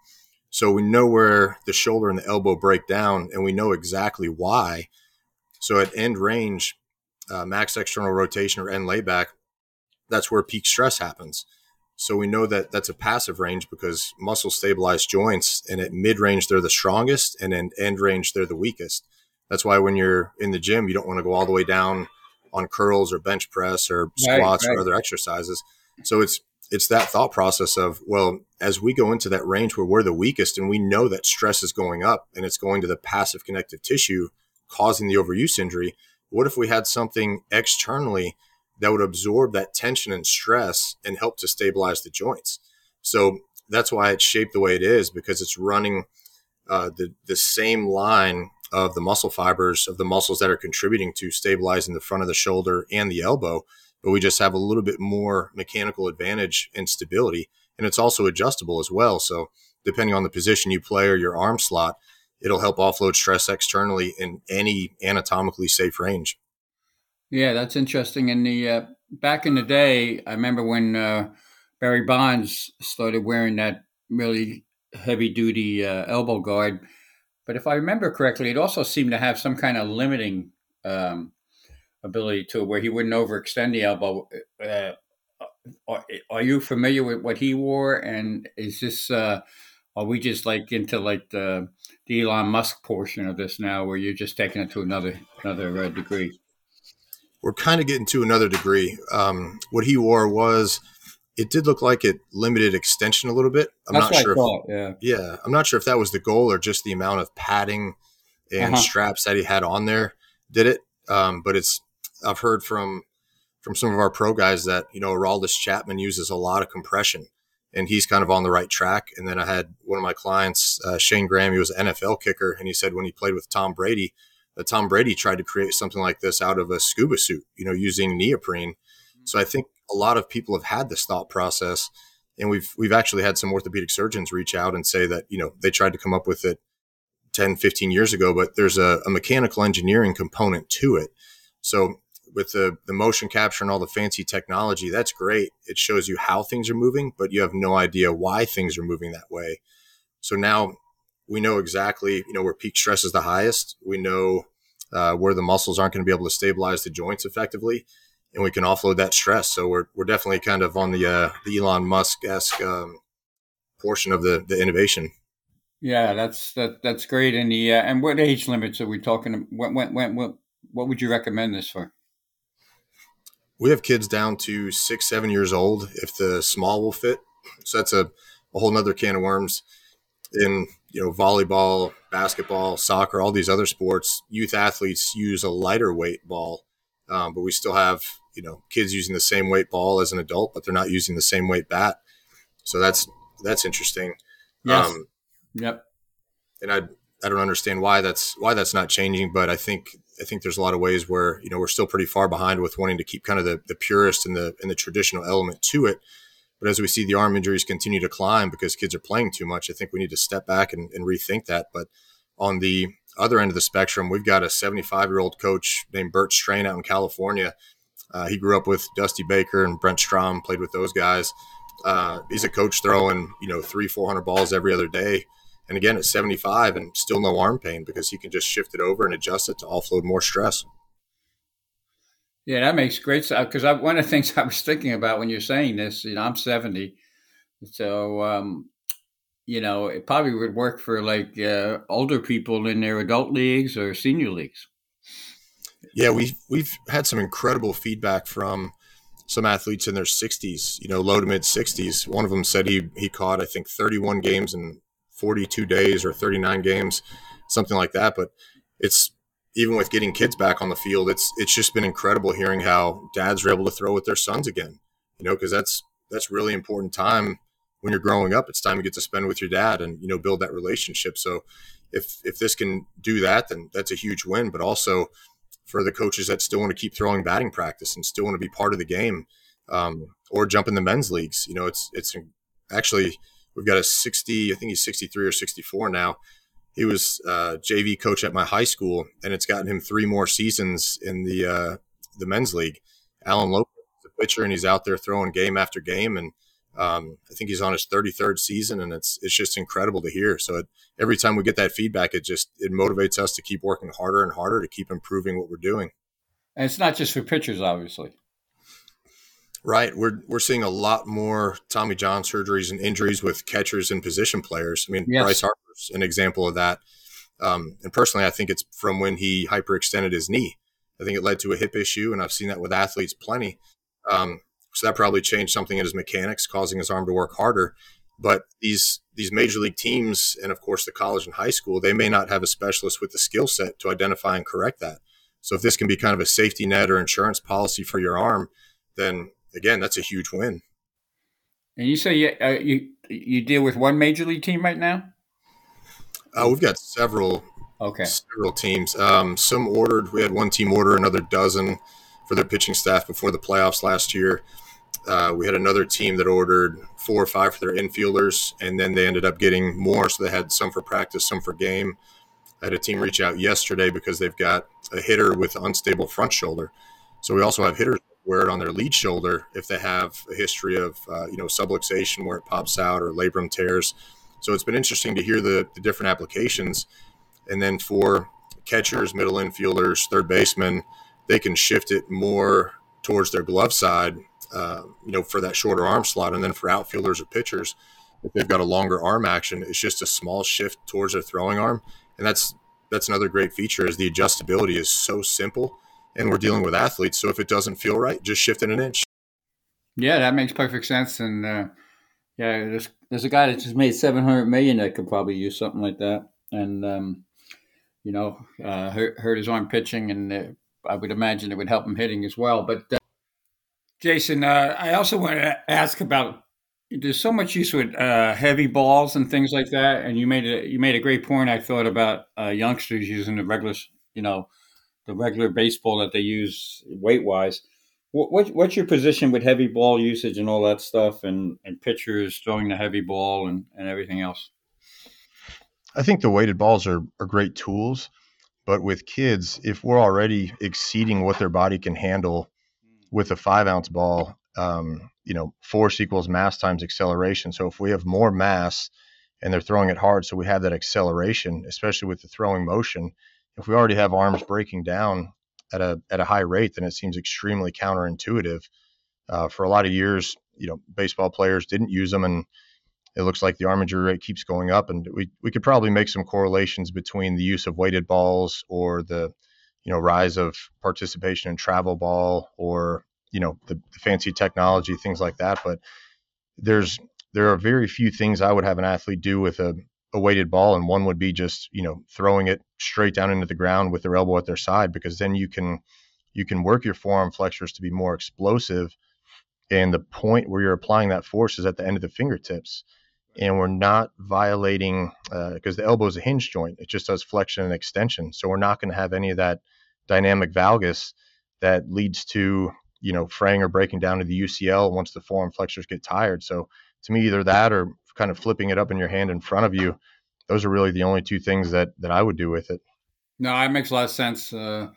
So we know where the shoulder and the elbow break down, and we know exactly why. So at end range, uh, max external rotation or end layback, that's where peak stress happens. So we know that that's a passive range because muscle stabilized joints, and at mid range they're the strongest, and in end range they're the weakest. That's why when you're in the gym, you don't want to go all the way down on curls or bench press or squats right, right. or other exercises. So it's it's that thought process of well as we go into that range where we're the weakest and we know that stress is going up and it's going to the passive connective tissue causing the overuse injury what if we had something externally that would absorb that tension and stress and help to stabilize the joints? So that's why it's shaped the way it is because it's running uh, the, the same line of the muscle fibers of the muscles that are contributing to stabilizing the front of the shoulder and the elbow but we just have a little bit more mechanical advantage and stability. And it's also adjustable as well. So depending on the position you play or your arm slot, it'll help offload stress externally in any anatomically safe range. Yeah, that's interesting. In the uh, back in the day, I remember when uh, Barry Bonds started wearing that really heavy duty uh, elbow guard. But if I remember correctly, it also seemed to have some kind of limiting um, ability to where he wouldn't overextend the elbow. Uh, are, are, you familiar with what he wore? And is this uh, are we just like into like the, the Elon Musk portion of this now, where you're just taking it to another another uh, degree? We're kind of getting to another degree. Um, what he wore was it did look like it limited extension a little bit. I'm That's not sure. Thought, yeah. Yeah. I'm not sure if that was the goal or just the amount of padding and uh-huh. straps that he had on there did it. Um, but it's, I've heard from, from some of our pro guys that, you know, Aroldis Chapman uses a lot of compression and he's kind of on the right track. And then I had one of my clients, uh, Shayne Graham, he was an NFL kicker. And he said when he played with Tom Brady, that Tom Brady tried to create something like this out of a scuba suit, you know, using neoprene. So I think a lot of people have had this thought process and we've we've actually had some orthopedic surgeons reach out and say that you know they tried to come up with it 10 15 years ago but there's a, a mechanical engineering component to it so with the, the motion capture and all the fancy technology that's great it shows you how things are moving but you have no idea why things are moving that way so now we know exactly you know where peak stress is the highest we know uh, where the muscles aren't going to be able to stabilize the joints effectively and we can offload that stress. So we're, we're definitely kind of on the uh, the Elon Musk esque um, portion of the the innovation. Yeah, that's that that's great. And the uh, and what age limits are we talking? What when what what would you recommend this for? We have kids down to six seven years old if the small will fit. So that's a, a whole nother can of worms. In you know volleyball, basketball, soccer, all these other sports, youth athletes use a lighter weight ball um, but we still have you know kids using the same weight ball as an adult, but they're not using the same weight bat. So that's that's interesting. Yes. Um, yep. And I I don't understand why that's why that's not changing, but I think I think there's a lot of ways where you know we're still pretty far behind with wanting to keep kind of the, the purest and the and the traditional element to it. But as we see the arm injuries continue to climb because kids are playing too much, I think we need to step back and, and rethink that. But on the other end of the spectrum, we've got a 75 year old coach named Bert Strain out in California. Uh, he grew up with Dusty Baker and Brent Strom, played with those guys. Uh, he's a coach throwing, you know, three, 400 balls every other day. And again, at 75 and still no arm pain because he can just shift it over and adjust it to offload more stress. Yeah, that makes great sense. Because one of the things I was thinking about when you're saying this, you know, I'm 70. So um, you know, it probably would work for like uh, older people in their adult leagues or senior leagues. Yeah, we've we've had some incredible feedback from some athletes in their 60s, you know, low to mid 60s. One of them said he he caught I think 31 games in 42 days or 39 games, something like that. But it's even with getting kids back on the field, it's it's just been incredible hearing how dads are able to throw with their sons again. You know, because that's that's really important time when you're growing up, it's time you get to spend with your dad and you know build that relationship. So if if this can do that, then that's a huge win. But also for the coaches that still want to keep throwing batting practice and still want to be part of the game, um, or jump in the men's leagues. You know, it's it's actually we've got a 60. I think he's 63 or 64 now. He was uh, JV coach at my high school, and it's gotten him three more seasons in the uh, the men's league. Alan Lopez, the pitcher, and he's out there throwing game after game and um, I think he's on his 33rd season, and it's it's just incredible to hear. So it, every time we get that feedback, it just it motivates us to keep working harder and harder to keep improving what we're doing. And it's not just for pitchers, obviously. Right, we're we're seeing a lot more Tommy John surgeries and injuries with catchers and position players. I mean, yes. Bryce Harper's an example of that. Um, and personally, I think it's from when he hyperextended his knee. I think it led to a hip issue, and I've seen that with athletes plenty. Um, so that probably changed something in his mechanics, causing his arm to work harder. But these these major league teams, and of course the college and high school, they may not have a specialist with the skill set to identify and correct that. So if this can be kind of a safety net or insurance policy for your arm, then again, that's a huge win. And you say you uh, you, you deal with one major league team right now? Uh, we've got several. Okay. Several teams. Um, some ordered. We had one team order another dozen for their pitching staff before the playoffs last year. Uh, we had another team that ordered four or five for their infielders, and then they ended up getting more. So they had some for practice, some for game. I had a team reach out yesterday because they've got a hitter with unstable front shoulder. So we also have hitters wear it on their lead shoulder if they have a history of uh, you know subluxation where it pops out or labrum tears. So it's been interesting to hear the, the different applications. And then for catchers, middle infielders, third basemen, they can shift it more towards their glove side, uh, you know, for that shorter arm slot. And then for outfielders or pitchers, if they've got a longer arm action, it's just a small shift towards their throwing arm. And that's that's another great feature is the adjustability is so simple and we're dealing with athletes. So if it doesn't feel right, just shift it an inch. Yeah, that makes perfect sense. And uh, yeah, there's there's a guy that just made seven hundred million that could probably use something like that. And um, you know, uh, hurt, hurt his arm pitching, and I would imagine it would help him hitting as well. But uh, Jason, uh, I also want to ask about. There's so much use with uh, heavy balls and things like that, and you made a you made a great point. I thought about youngsters using the regular, you know, the regular baseball that they use weight wise. What, what, what's your position with heavy ball usage and all that stuff, and and pitchers throwing the heavy ball and and everything else? I think the weighted balls are, are great tools, but with kids, if we're already exceeding what their body can handle with a five ounce ball, um, you know, force equals mass times acceleration. So if we have more mass and they're throwing it hard, so we have that acceleration, especially with the throwing motion, if we already have arms breaking down at a at a high rate, then it seems extremely counterintuitive. Uh, for a lot of years, you know, baseball players didn't use them, and it looks like the arm injury rate keeps going up. And we we could probably make some correlations between the use of weighted balls or the you know rise of participation in travel ball or you know the, the fancy technology, things like that. But there's there are very few things I would have an athlete do with a a weighted ball and one would be just you know throwing it straight down into the ground with their elbow at their side because then you can you can work your forearm flexors to be more explosive. And the point where you're applying that force is at the end of the fingertips. And we're not violating because uh, the elbow is a hinge joint. It just does flexion and extension. So we're not going to have any of that dynamic valgus that leads to you know fraying or breaking down to the ucl once the forearm flexors get tired. So to me either that or kind of flipping it up in your hand in front of you. Those are really the only two things that that I would do with it. No, it makes a lot of sense. Uh,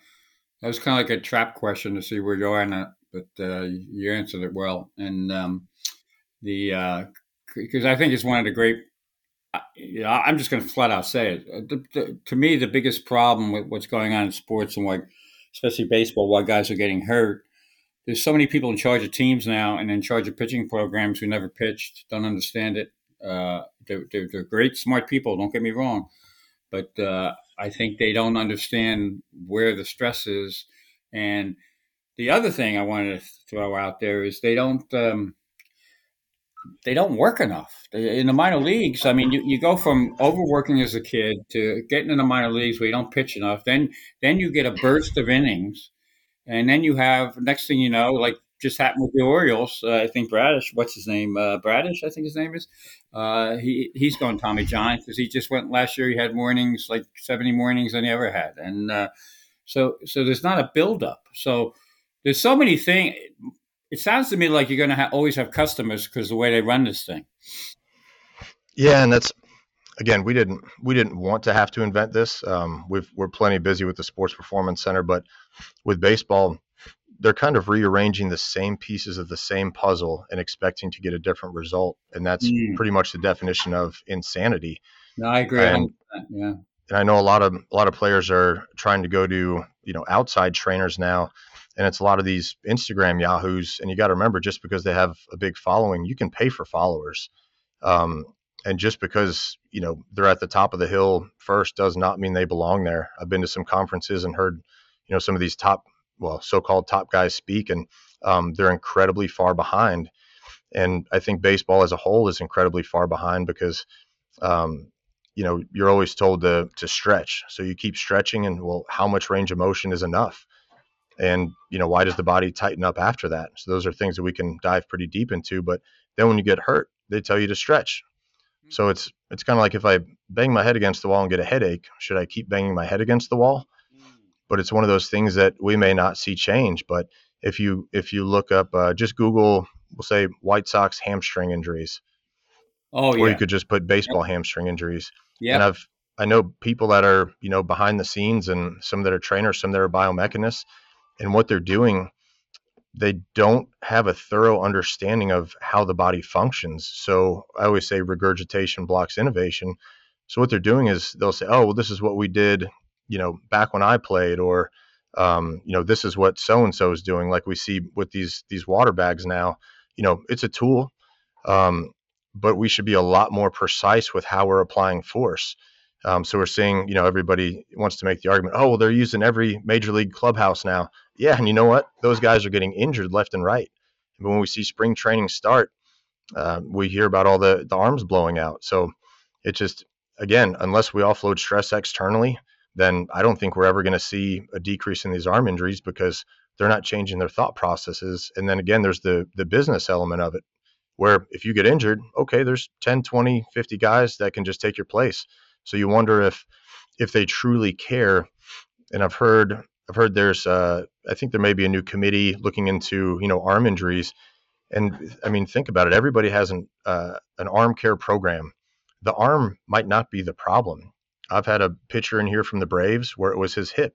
that was kind of like a trap question to see where you're at, but uh, you answered it well. And um, the because uh, I think it's one of the great. I'm just going to flat out say it. Uh, the, the, to me, the biggest problem with what's going on in sports and why, especially baseball, why guys are getting hurt there's so many people in charge of teams now and in charge of pitching programs who never pitched, don't understand it, uh, they're, they're, they're, great, smart people. Don't get me wrong, but uh, I think they don't understand where the stress is. And the other thing I wanted to throw out there is they don't um, they don't work enough in the minor leagues. I mean, you, you go from overworking as a kid to getting in the minor leagues where you don't pitch enough. Then then you get a burst of innings, and then you have next thing you know, like just happened with the Orioles. Uh, I think Bradish, what's his name? Uh, Bradish, I think his name is. Uh, he he's going Tommy John because he just went last year. He had mornings like seventy mornings than he ever had, and uh, so so there's not a buildup. So there's so many things. It sounds to me like you're going to ha- always have customers because the way they run this thing. Yeah, and that's again we didn't we didn't want to have to invent this. Um, we've we're plenty busy with the Sports Performance Center, but with baseball they're kind of rearranging the same pieces of the same puzzle and expecting to get a different result and that's mm. pretty much the definition of insanity. No i agree and, yeah. and i know a lot of a lot of players are trying to go to you know outside trainers now and it's a lot of these instagram yahoos and you got to remember just because they have a big following you can pay for followers. Um, and just because you know they're at the top of the hill first does not mean they belong there. I've been to some conferences and heard you know some of these top well, so-called top guys speak, and um, they're incredibly far behind. And I think baseball as a whole is incredibly far behind because, um, you know, you're always told to to stretch. So you keep stretching, and well, how much range of motion is enough? And you know, why does the body tighten up after that? So those are things that we can dive pretty deep into. But then when you get hurt, they tell you to stretch. So it's it's kind of like if I bang my head against the wall and get a headache, should I keep banging my head against the wall? But it's one of those things that we may not see change. But if you if you look up, uh, just Google, we'll say White Sox hamstring injuries. Oh yeah. Or you could just put baseball yep. hamstring injuries. Yeah. And I've I know people that are you know behind the scenes and some that are trainers, some that are biomechanists, and what they're doing they don't have a thorough understanding of how the body functions. So I always say regurgitation blocks innovation. So what they're doing is they'll say, "Oh, well, this is what we did, you know, back when I played," or um, you know, this is what so and so is doing. Like we see with these these water bags now. You know, it's a tool, um, but we should be a lot more precise with how we're applying force. Um, so we're seeing, you know, everybody wants to make the argument, oh, well, they're using every major league clubhouse now. Yeah, and you know what? Those guys are getting injured left and right. But when we see spring training start, uh, we hear about all the, the arms blowing out. So it just, again, unless we offload stress externally, then I don't think we're ever going to see a decrease in these arm injuries because they're not changing their thought processes. And then again, there's the the business element of it, where if you get injured, okay, there's 10, 20, 50 guys that can just take your place. So you wonder if if they truly care. And I've heard I've heard there's uh, I think there may be a new committee looking into you know arm injuries. And I mean, think about it. Everybody has an uh, an arm care program. The arm might not be the problem. I've had a pitcher in here from the Braves where it was his hip.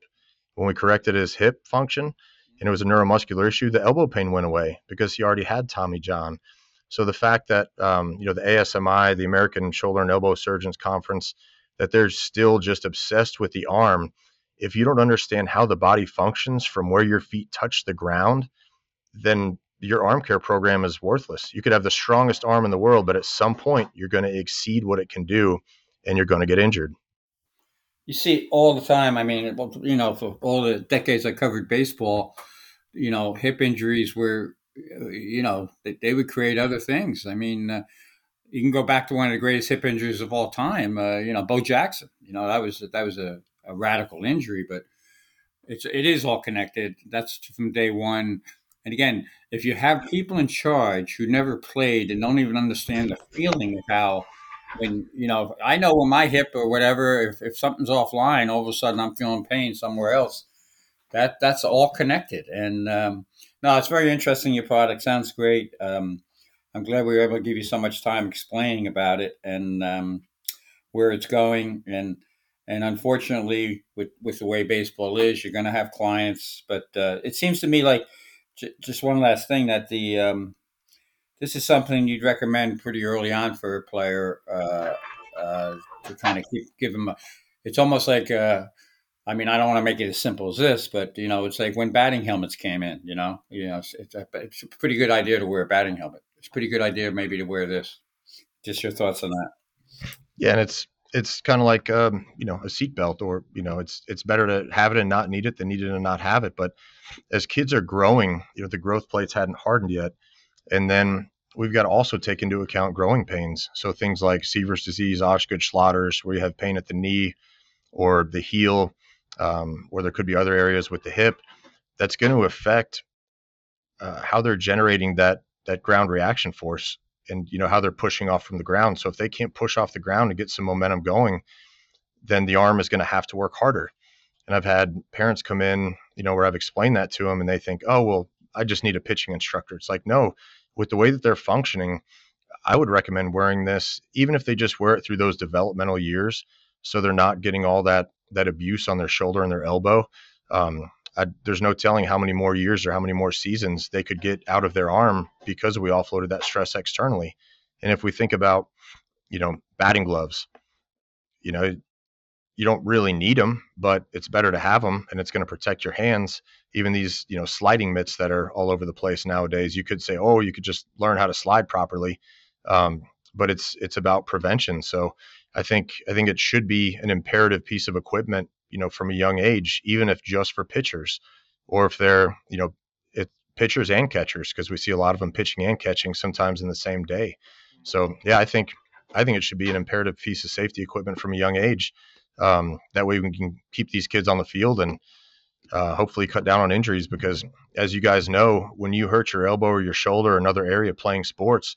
When we corrected his hip function, and it was a neuromuscular issue, the elbow pain went away because he already had Tommy John. So the fact that um, you know the ASMI, the American Shoulder and Elbow Surgeons Conference, that they're still just obsessed with the arm. If you don't understand how the body functions from where your feet touch the ground, then your arm care program is worthless. You could have the strongest arm in the world, but at some point you're going to exceed what it can do and you're going to get injured. You see all the time. I mean, you know, for all the decades I covered baseball, you know, hip injuries were, you know, they, they would create other things. I mean, uh, you can go back to one of the greatest hip injuries of all time. Uh, you know, Bo Jackson. You know, that was that was a, a radical injury, but it's it is all connected. That's from day one. And again, if you have people in charge who never played and don't even understand the feeling of how, when you know, I know when my hip or whatever, if, if something's offline, all of a sudden I'm feeling pain somewhere else. That that's all connected. And um, no, it's very interesting. Your product sounds great. Um, I'm glad we were able to give you so much time explaining about it and um, where it's going. And and unfortunately, with with the way baseball is, you're going to have clients. But uh, it seems to me like j- just one last thing that the um, this is something you'd recommend pretty early on for a player uh, uh, to kind of keep give them. A, it's almost like. Uh, I mean, I don't want to make it as simple as this, but you know, it's like when batting helmets came in. You know, you know, it's, it's, a, it's a pretty good idea to wear a batting helmet it's a pretty good idea maybe to wear this. Just your thoughts on that. Yeah, and it's it's kind of like um, you know a seatbelt, or you know it's it's better to have it and not need it than need it and not have it. But as kids are growing, you know the growth plates hadn't hardened yet, and then we've got to also take into account growing pains. So things like Sever's disease, Osgood Schlatter's, where you have pain at the knee or the heel, um, or there could be other areas with the hip. That's going to affect uh, how they're generating that that ground reaction force and you know how they're pushing off from the ground. So if they can't push off the ground and get some momentum going, then the arm is going to have to work harder. And I've had parents come in, you know, where I've explained that to them and they think, "Oh, well, I just need a pitching instructor." It's like, "No, with the way that they're functioning, I would recommend wearing this even if they just wear it through those developmental years so they're not getting all that that abuse on their shoulder and their elbow. Um, I, there's no telling how many more years or how many more seasons they could get out of their arm because we offloaded that stress externally. And if we think about, you know, batting gloves, you know, you don't really need them, but it's better to have them and it's going to protect your hands. Even these, you know, sliding mitts that are all over the place nowadays, you could say, oh, you could just learn how to slide properly. Um, but it's it's about prevention. So I think I think it should be an imperative piece of equipment you know, from a young age, even if just for pitchers, or if they're, you know, it, pitchers and catchers, because we see a lot of them pitching and catching sometimes in the same day. So yeah, I think I think it should be an imperative piece of safety equipment from a young age. Um, that way we can keep these kids on the field and uh, hopefully cut down on injuries. Because as you guys know, when you hurt your elbow or your shoulder or another area playing sports,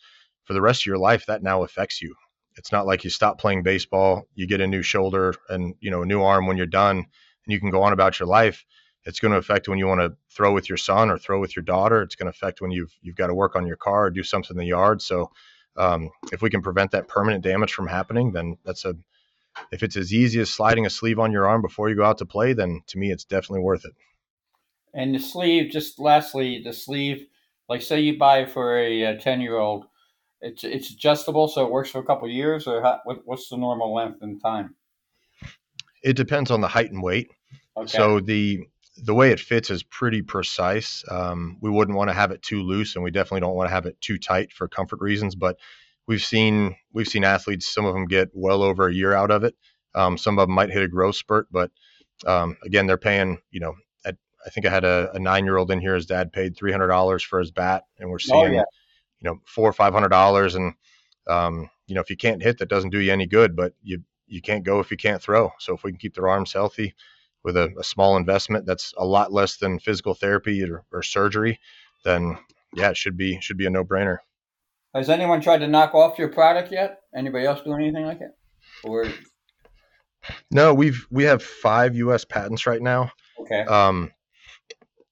for the rest of your life, that now affects you. It's not like you stop playing baseball, you get a new shoulder and you know a new arm when you're done, and you can go on about your life. It's going to affect when you want to throw with your son or throw with your daughter. It's going to affect when you've you've got to work on your car or do something in the yard. So um, if we can prevent that permanent damage from happening, then that's a if it's as easy as sliding a sleeve on your arm before you go out to play, then to me it's definitely worth it. And the sleeve, just lastly, the sleeve, like say you buy for a ten year old, it's it's adjustable, so it works for a couple years, or how, what, what's the normal length and time? It depends on the height and weight. Okay. So the the way it fits is pretty precise. Um, we wouldn't want to have it too loose, and we definitely don't want to have it too tight for comfort reasons. But we've seen we've seen athletes, some of them get well over a year out of it. Um, some of them might hit a growth spurt, but um, again, they're paying. You know, at, I think I had a, a nine year old in here. His dad paid three hundred dollars for his bat, and we're seeing, oh, yeah. you know, four or five hundred dollars. And um, you know, if you can't hit, that doesn't do you any good. But you you can't go if you can't throw. So if we can keep their arms healthy with a, a small investment, that's a lot less than physical therapy or, or surgery. Then yeah, it should be should be a no brainer. Has anyone tried to knock off your product yet? Anybody else doing anything like it? Or no, we've we have five U.S. patents right now. Okay. Um,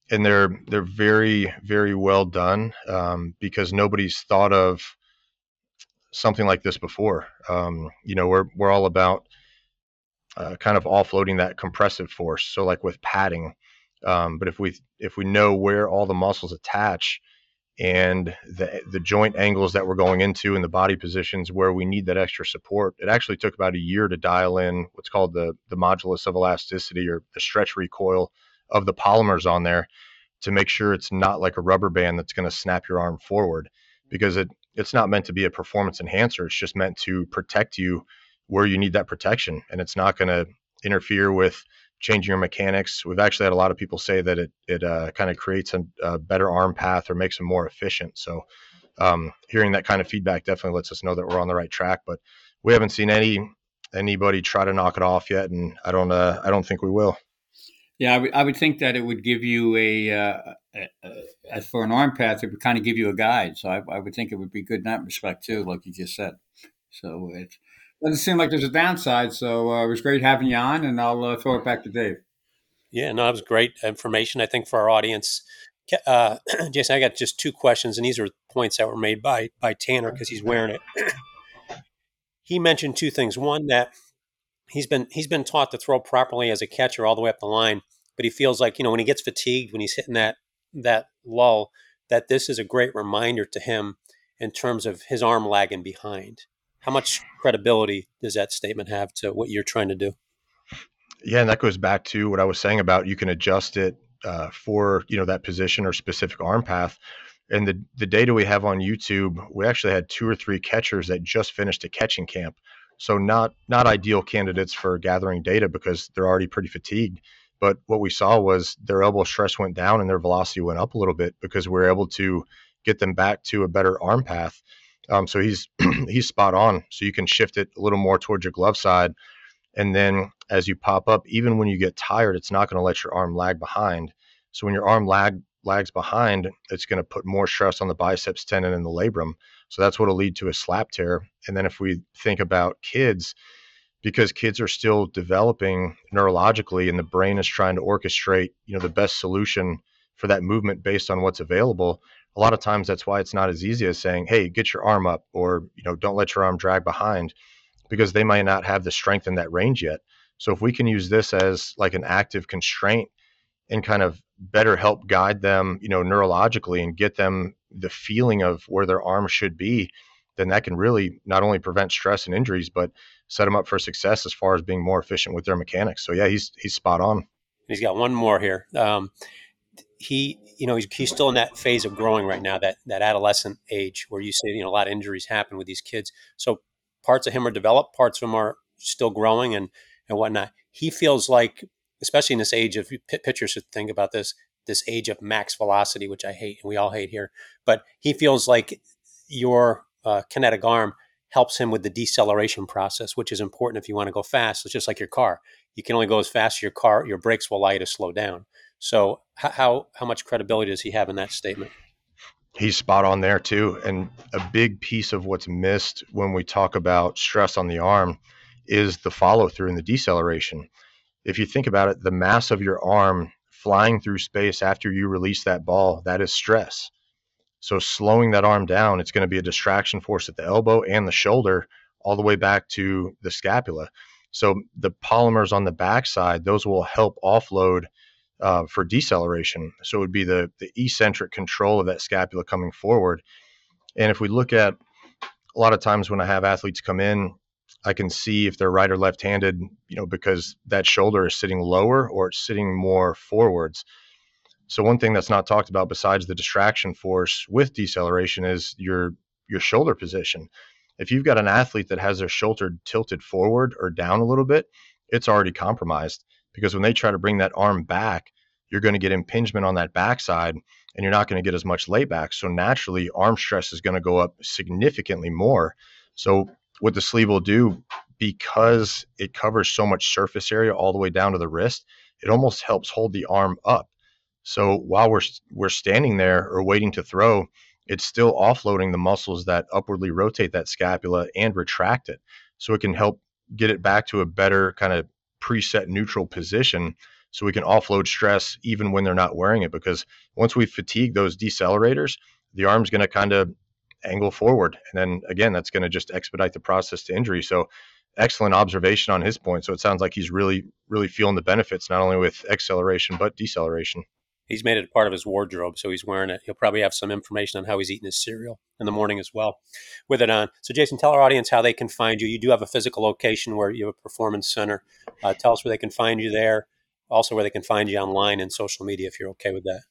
and they're they're very very well done um, because nobody's thought of something like this before. Um, you know, we're we're all about uh, kind of offloading that compressive force. So like with padding, um, but if we if we know where all the muscles attach and the the joint angles that we're going into and the body positions where we need that extra support. It actually took about a year to dial in what's called the the modulus of elasticity or the stretch recoil of the polymers on there to make sure it's not like a rubber band that's going to snap your arm forward because it it's not meant to be a performance enhancer. It's just meant to protect you where you need that protection and it's not going to interfere with changing your mechanics. We've actually had a lot of people say that it it uh, kind of creates a, a, better arm path or makes them more efficient. So um, hearing that kind of feedback definitely lets us know that we're on the right track. But we haven't seen any anybody try to knock it off yet, and I don't uh, I don't think we will. Yeah, I, w- I would think that it would give you a, uh, a, a, as for an arm path, it would kind of give you a guide. So I, I would think it would be good in that respect too, like you just said. So it doesn't seem like there's a downside. So uh, it was great having you on, and I'll uh, throw it back to Dave. Yeah, no, that was great information. I think for our audience, uh, Jason, I got just two questions, and these are points that were made by by Tanner because he's wearing it. he mentioned two things. One that he's been he's been taught to throw properly as a catcher all the way up the line, but he feels like you know when he gets fatigued when he's hitting that that lull, that this is a great reminder to him in terms of his arm lagging behind. How much credibility does that statement have to what you're trying to do? Yeah, and that goes back to what I was saying about you can adjust it uh, for you know that position or specific arm path. And the the data we have on YouTube, we actually had two or three catchers that just finished a catching camp. So not not ideal candidates for gathering data because they're already pretty fatigued. But what we saw was their elbow stress went down and their velocity went up a little bit because we are able to get them back to a better arm path. Um, so he's he's spot on. So you can shift it a little more towards your glove side, and then as you pop up, even when you get tired, it's not going to let your arm lag behind. So when your arm lag lags behind, it's going to put more stress on the biceps tendon and the labrum. So that's what will lead to a slap tear. And then if we think about kids, because kids are still developing neurologically and the brain is trying to orchestrate, you know, the best solution for that movement based on what's available, a lot of times that's why it's not as easy as saying, "Hey, get your arm up," or you know, "Don't let your arm drag behind," because they might not have the strength in that range yet. So if we can use this as like an active constraint and kind of better help guide them, you know, neurologically and get them the feeling of where their arm should be, then that can really not only prevent stress and injuries, but set them up for success as far as being more efficient with their mechanics. So yeah, he's he's spot on. He's got one more here. Um, he, you know, he's, he's still in that phase of growing right now, that that adolescent age where you say, you know, a lot of injuries happen with these kids. So parts of him are developed, parts of him are still growing and and whatnot. He feels like, especially in this age of pitchers should think about this, this age of max velocity, which I hate and we all hate here. But he feels like your uh, kinetic arm helps him with the deceleration process, which is important if you want to go fast. It's just like your car. You can only go as fast as your car, your brakes will allow you to slow down. So how how much credibility does he have in that statement? He's spot on there too. And a big piece of what's missed when we talk about stress on the arm is the follow through and the deceleration. If you think about it, the mass of your arm flying through space after you release that ball, that is stress. So slowing that arm down, it's going to be a distraction force at the elbow and the shoulder all the way back to the scapula. So the polymers on the backside, those will help offload uh, for deceleration. So it would be the the eccentric control of that scapula coming forward. And if we look at a lot of times when I have athletes come in, I can see if they're right or left handed, you know, because that shoulder is sitting lower or it's sitting more forwards. So one thing that's not talked about besides the distraction force with deceleration is your your shoulder position. If you've got an athlete that has their shoulder tilted forward or down a little bit, it's already compromised because when they try to bring that arm back, you're going to get impingement on that backside and you're not going to get as much layback. So naturally, arm stress is going to go up significantly more. So what the sleeve will do, because it covers so much surface area all the way down to the wrist, it almost helps hold the arm up. So while we're we're standing there or waiting to throw, it's still offloading the muscles that upwardly rotate that scapula and retract it. So it can help get it back to a better kind of preset neutral position so we can offload stress even when they're not wearing it because once we fatigue those decelerators the arm's going to kind of angle forward. And then again that's going to just expedite the process to injury. So excellent observation on his point. So it sounds like he's really really feeling the benefits not only with acceleration but deceleration he's made it a part of his wardrobe, so he's wearing it. He'll probably have some information on how he's eating his cereal in the morning as well with it on. So, Jason, tell our audience how they can find you. You do have a physical location where you have a performance center. Uh, tell us where they can find you there, also where they can find you online and social media if you're okay with that.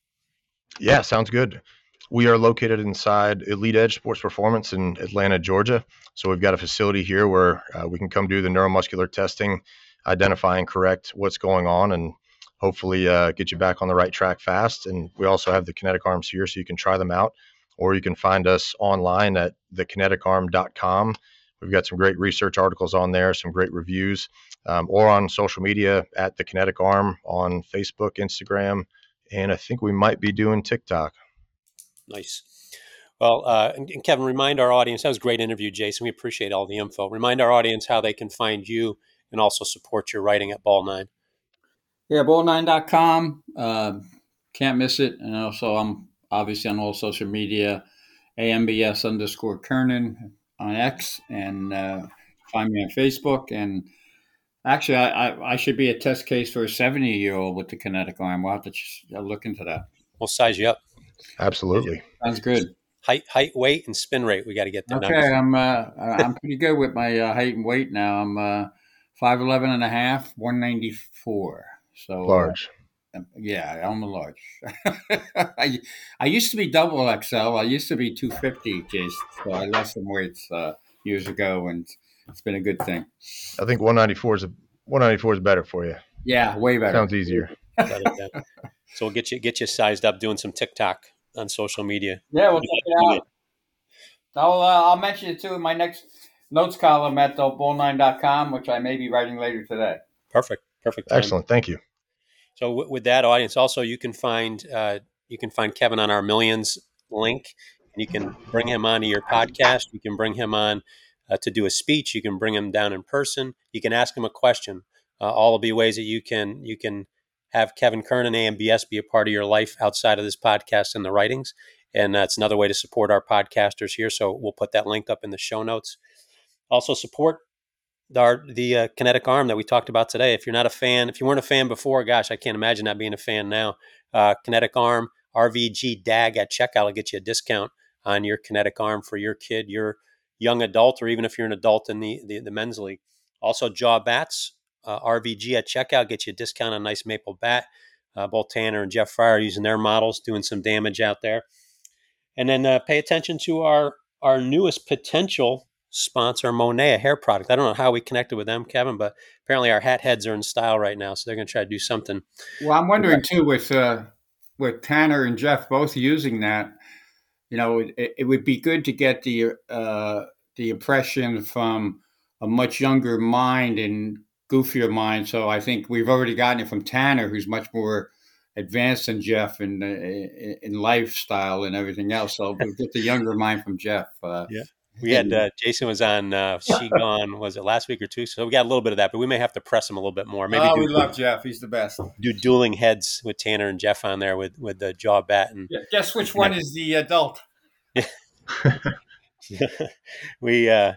Yeah, sounds good. We are located inside Elite Edge Sports Performance in Atlanta, Georgia. So we've got a facility here where uh, we can come do the neuromuscular testing, identify and correct what's going on, and hopefully uh, get you back on the right track fast. And we also have the kinetic arms here so you can try them out, or you can find us online at thekineticarm.com. We've got some great research articles on there, some great reviews, um, or on social media at the Kinetic Arm on Facebook, Instagram, and I think we might be doing TikTok. Nice. Well, uh, and, and Kevin, remind our audience that was a great interview, Jason. We appreciate all the info. Remind our audience how they can find you and also support your writing at Ball Nine. Yeah, ball9.com. Uh, can't miss it. And also, I'm obviously on all social media, AMBS underscore Kernan on X, and uh, find me on Facebook. And actually, I, I, I, should be a test case for a 70 year old with the kinetic arm. We'll have to look into that. We'll size you up. Absolutely. Sounds good. Height, height, weight, and spin rate. We got to get that. Okay, I'm uh, I'm pretty good with my uh, height and weight now. I'm uh, 5'11 and a half, 194. So uh, large. Uh, yeah, I'm a large. I I used to be double XL. I used to be 250, Jason. So I lost some weights uh, years ago, and it's been a good thing. I think 194 is a 194 is better for you. Yeah, way better. Sounds easier. so we'll get you get you sized up doing some TikTok on social media. Yeah, we'll check it out. I'll uh, I'll mention it too in my next notes column at the ball9.com, which I may be writing later today. Perfect. Perfect. Time. Excellent. Thank you. So w- with that audience, also you can find uh, you can find Kevin on our Millions link, and you can bring him onto your podcast. You can bring him on uh, to do a speech. You can bring him down in person. You can ask him a question. Uh, all will be ways that you can you can have Kevin Kern and AMBS be a part of your life outside of this podcast and the writings. And that's another way to support our podcasters here. So we'll put that link up in the show notes. Also support our the uh, kinetic arm that we talked about today. If you're not a fan, if you weren't a fan before, gosh, I can't imagine not being a fan now. Uh, kinetic arm RVG DAG at checkout will get you a discount on your kinetic arm for your kid, your young adult, or even if you're an adult in the the, the men's league. Also, jaw bats uh, RVG at checkout get you a discount on nice maple bat. Uh, both Tanner and Jeff Frye using their models, doing some damage out there. And then uh, pay attention to our our newest potential sponsor Monet, a hair product. I don't know how we connected with them, Kevin, but apparently our hat heads are in style right now, so they're going to try to do something. Well, I'm wondering too with uh, with Tanner and Jeff both using that. You know, it, it would be good to get the uh, the impression from a much younger mind and goofier mind. So I think we've already gotten it from Tanner, who's much more advanced than Jeff in in, in lifestyle and everything else. So we'll get the younger mind from Jeff. Uh, yeah. We had uh, Jason was on uh, She Gone was it last week or two? So we got a little bit of that, but we may have to press him a little bit more. Maybe oh, do, we love Jeff. He's the best. Do dueling heads with Tanner and Jeff on there with with the jaw bat and yeah, guess which one is the adult? We uh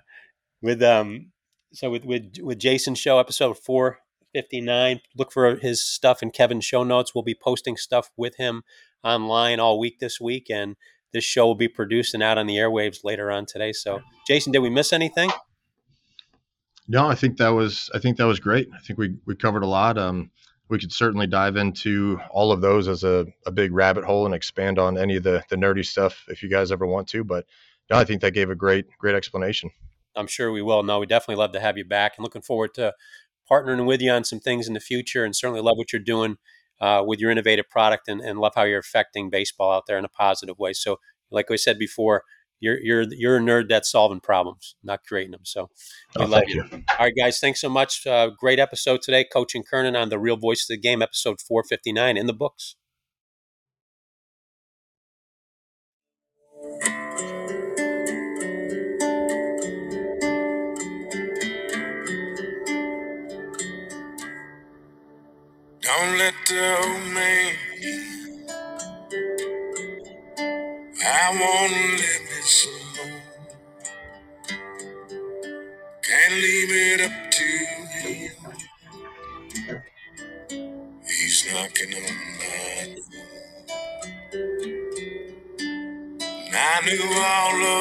with um so with with with Jason show episode 459. Look for his stuff in Kevin's show notes. We'll be posting stuff with him online all week this week, and this show will be produced and out on the airwaves later on today. So, Jason, did we miss anything? No, I think that was I think that was great. I think we we covered a lot. Um, we could certainly dive into all of those as a, a big rabbit hole and expand on any of the the nerdy stuff if you guys ever want to. But no, I think that gave a great great explanation. I'm sure we will. No, we definitely love to have you back, and looking forward to partnering with you on some things in the future. And certainly love what you're doing uh, with your innovative product, and, and love how you're affecting baseball out there in a positive way. So, like I said before, you're you're you're a nerd that's solving problems, not creating them. So we oh, love you. you. All right, guys, thanks so much. Uh, great episode today, Coach & Kernan on the Real Voice of the Game, episode 459 in the books. Don't let the old man. I wanna live this alone. Can't leave it up to him. He's knocking on my door. And I knew all of